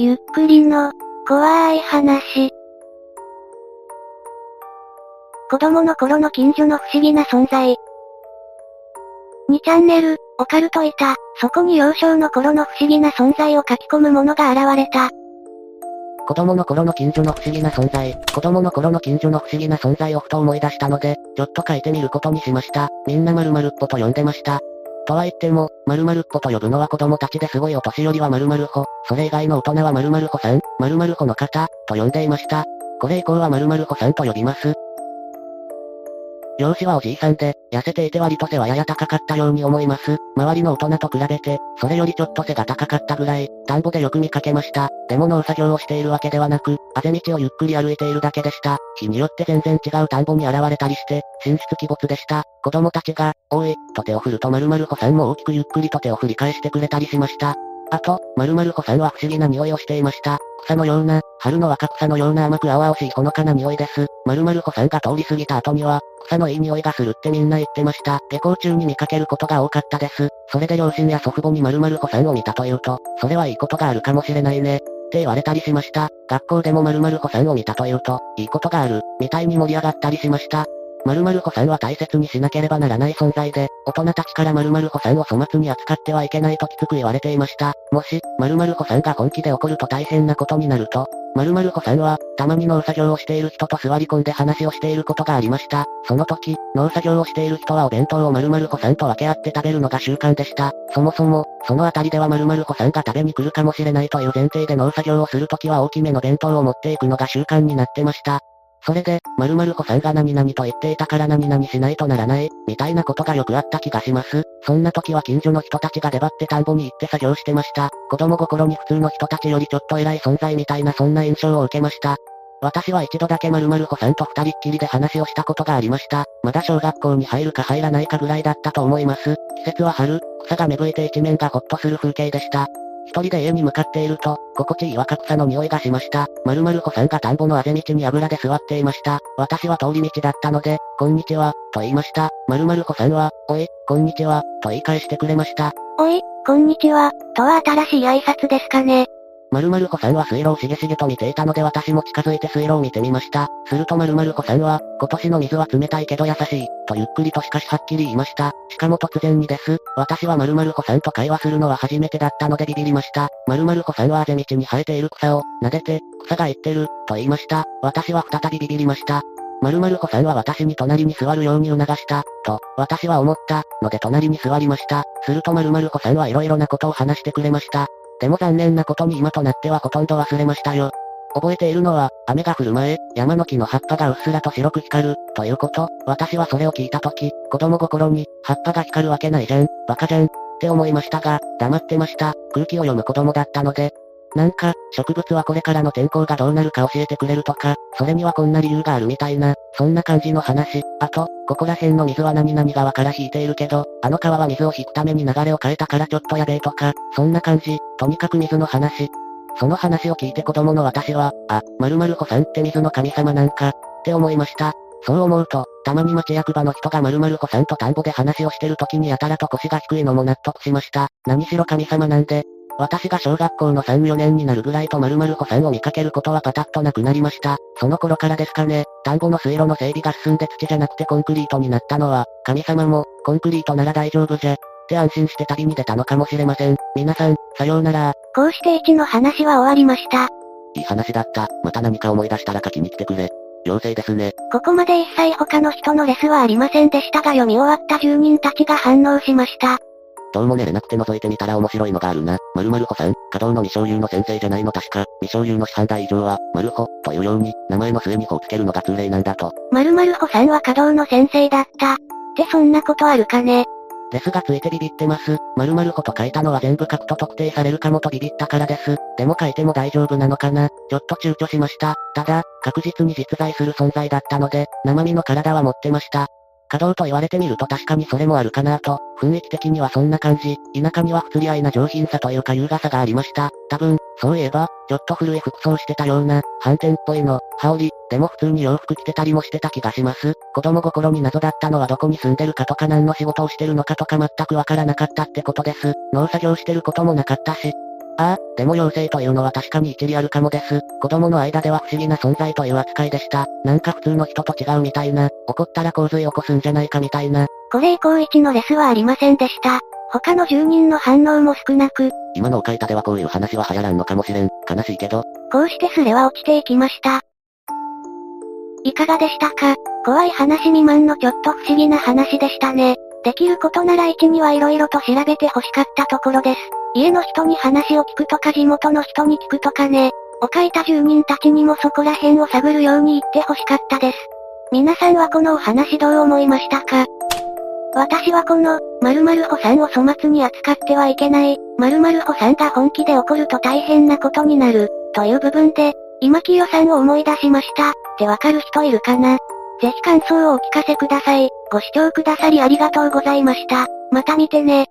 ゆっくりの、怖い話。子供の頃の近所の不思議な存在。2チャンネル、オカルトいた、そこに幼少の頃の不思議な存在を書き込む者が現れた。子供の頃の近所の不思議な存在、子供の頃の近所の不思議な存在をふと思い出したので、ちょっと書いてみることにしました。みんな〇〇っぽと呼んでました。とは言っても、〇〇っ子と呼ぶのは子供たちですごいお年寄りは〇〇歩、それ以外の大人は〇〇歩さん、〇〇歩の方、と呼んでいました。これ以降は〇〇歩さんと呼びます。容姿はおじいさんで、痩せていて割と背はやや高かったように思います。周りの大人と比べて、それよりちょっと背が高かったぐらい、田んぼでよく見かけました。でも農作業をしているわけではなく、あぜ道をゆっくり歩いているだけでした。日によって全然違う田んぼに現れたりして、神出鬼没でした。子供たちが、おい、と手を振ると〇〇穂さんも大きくゆっくりと手を振り返してくれたりしました。あと、〇〇穂さんは不思議な匂いをしていました。草のような、春の若草のような甘く青々しいほのかな匂いです。〇〇穂さんが通り過ぎた後には、草のいい匂いがするってみんな言ってました。下校中に見かけることが多かったです。それで両親や祖父母に〇〇穂さんを見たというと、それはいいことがあるかもしれないね。って言われたりしました。学校でも〇〇穂さんを見たというと、いいことがある、みたいに盛り上がったりしました。〇〇子さんは大切にしなければならない存在で、大人たちから〇〇子さんを粗末に扱ってはいけないときつく言われていました。もし、〇〇子さんが本気で怒ると大変なことになると、〇〇子さんは、たまに農作業をしている人と座り込んで話をしていることがありました。その時、農作業をしている人はお弁当を〇〇子さんと分け合って食べるのが習慣でした。そもそも、そのあたりでは〇〇子さんが食べに来るかもしれないという前提で農作業をするときは大きめの弁当を持っていくのが習慣になってました。それで、〇〇子さんが何々と言っていたから何々しないとならない、みたいなことがよくあった気がします。そんな時は近所の人たちが出張って田んぼに行って作業してました。子供心に普通の人たちよりちょっと偉い存在みたいなそんな印象を受けました。私は一度だけ〇〇子さんと二人っきりで話をしたことがありました。まだ小学校に入るか入らないかぐらいだったと思います。季節は春、草が芽吹いて一面がほっとする風景でした。一人で家に向かっていると、心地いい若草の匂いがしました。まるまる子さんが田んぼのあぜ道に油で座っていました。私は通り道だったので、こんにちは、と言いました。まるまる子さんは、おい、こんにちは、と言い返してくれました。おい、こんにちは、とは新しい挨拶ですかね。〇〇子さんは水路をしげしげと見ていたので私も近づいて水路を見てみました。すると〇〇子さんは、今年の水は冷たいけど優しい、とゆっくりとしかしはっきり言いました。しかも突然にです。私は〇〇子さんと会話するのは初めてだったのでビビりました。〇〇子さんはあぜ道に生えている草を、撫でて、草が言ってる、と言いました。私は再びビビりました。〇〇子さんは私に隣に座るように促した、と、私は思った、ので隣に座りました。すると〇〇子さんはいろいろなことを話してくれました。でも残念なことに今となってはほとんど忘れましたよ。覚えているのは、雨が降る前、山の木の葉っぱがうっすらと白く光る、ということ。私はそれを聞いたとき、子供心に、葉っぱが光るわけないじゃん、バカじゃん、って思いましたが、黙ってました。空気を読む子供だったので、なんか、植物はこれからの天候がどうなるか教えてくれるとか、それにはこんな理由があるみたいな、そんな感じの話。あと、ここら辺の水は何々川から引いているけど、あの川は水を引くために流れを変えたからちょっとやべえとか、そんな感じ。とにかく水の話。その話を聞いて子供の私は、あ、〇〇子さんって水の神様なんか、って思いました。そう思うと、たまに町役場の人が〇〇子さんと田んぼで話をしてる時にやたらと腰が低いのも納得しました。何しろ神様なんで、私が小学校の3、4年になるぐらいと〇〇子さんを見かけることはパタッとなくなりました。その頃からですかね、田んぼの水路の整備が進んで土じゃなくてコンクリートになったのは、神様も、コンクリートなら大丈夫じゃ、って安心して旅に出たのかもしれません。皆さん、さようなら。こうして1の話は終わりました。いい話だった。また何か思い出したら書きに来てくれ。妖精ですね。ここまで一切他の人のレスはありませんでしたが読み終わった住人たちが反応しました。どうも寝れなくて覗いてみたら面白いのがあるな。〇〇穂さん、稼働の未昇優の先生じゃないの確か、未昇優の師範代以上は、〇穂、というように、名前の末に穂をつけるのが通例なんだと。〇〇穂さんは稼働の先生だった。ってそんなことあるかね。レスがついてビビってます。〇〇穂と書いたのは全部書くと特定されるかもとビビったからです。でも書いても大丈夫なのかなちょっと躊躇しました。ただ、確実に実在する存在だったので、生身の体は持ってました。稼働と言われてみると確かにそれもあるかなと、雰囲気的にはそんな感じ、田舎には不釣り合いな上品さというか優雅さがありました。多分、そういえば、ちょっと古い服装してたような、反転っぽいの、羽織、でも普通に洋服着てたりもしてた気がします。子供心に謎だったのはどこに住んでるかとか何の仕事をしてるのかとか全くわからなかったってことです。農作業してることもなかったし、ああ、でも妖精というのは確かに一理あるかもです。子供の間では不思議な存在という扱いでした。なんか普通の人と違うみたいな。怒ったら洪水起こすんじゃないかみたいな。これ以降1のレスはありませんでした。他の住人の反応も少なく、今のおかいたではこういう話は流行らんのかもしれん。悲しいけど。こうしてスレは落ちていきました。いかがでしたか？怖い話未満のちょっと不思議な話でしたね。できることなら1には色々と調べて欲しかったところです。家の人に話を聞くとか地元の人に聞くとかね。おかいた住人たちにもそこら辺を探るように言って欲しかったです。皆さんはこのお話どう思いましたか？私はこの、〇〇子さんを粗末に扱ってはいけない、〇〇子さんが本気で怒ると大変なことになる、という部分で、今清さんを思い出しました、ってわかる人いるかな？ぜひ感想をお聞かせください。ご視聴くださりありがとうございました。また見てね。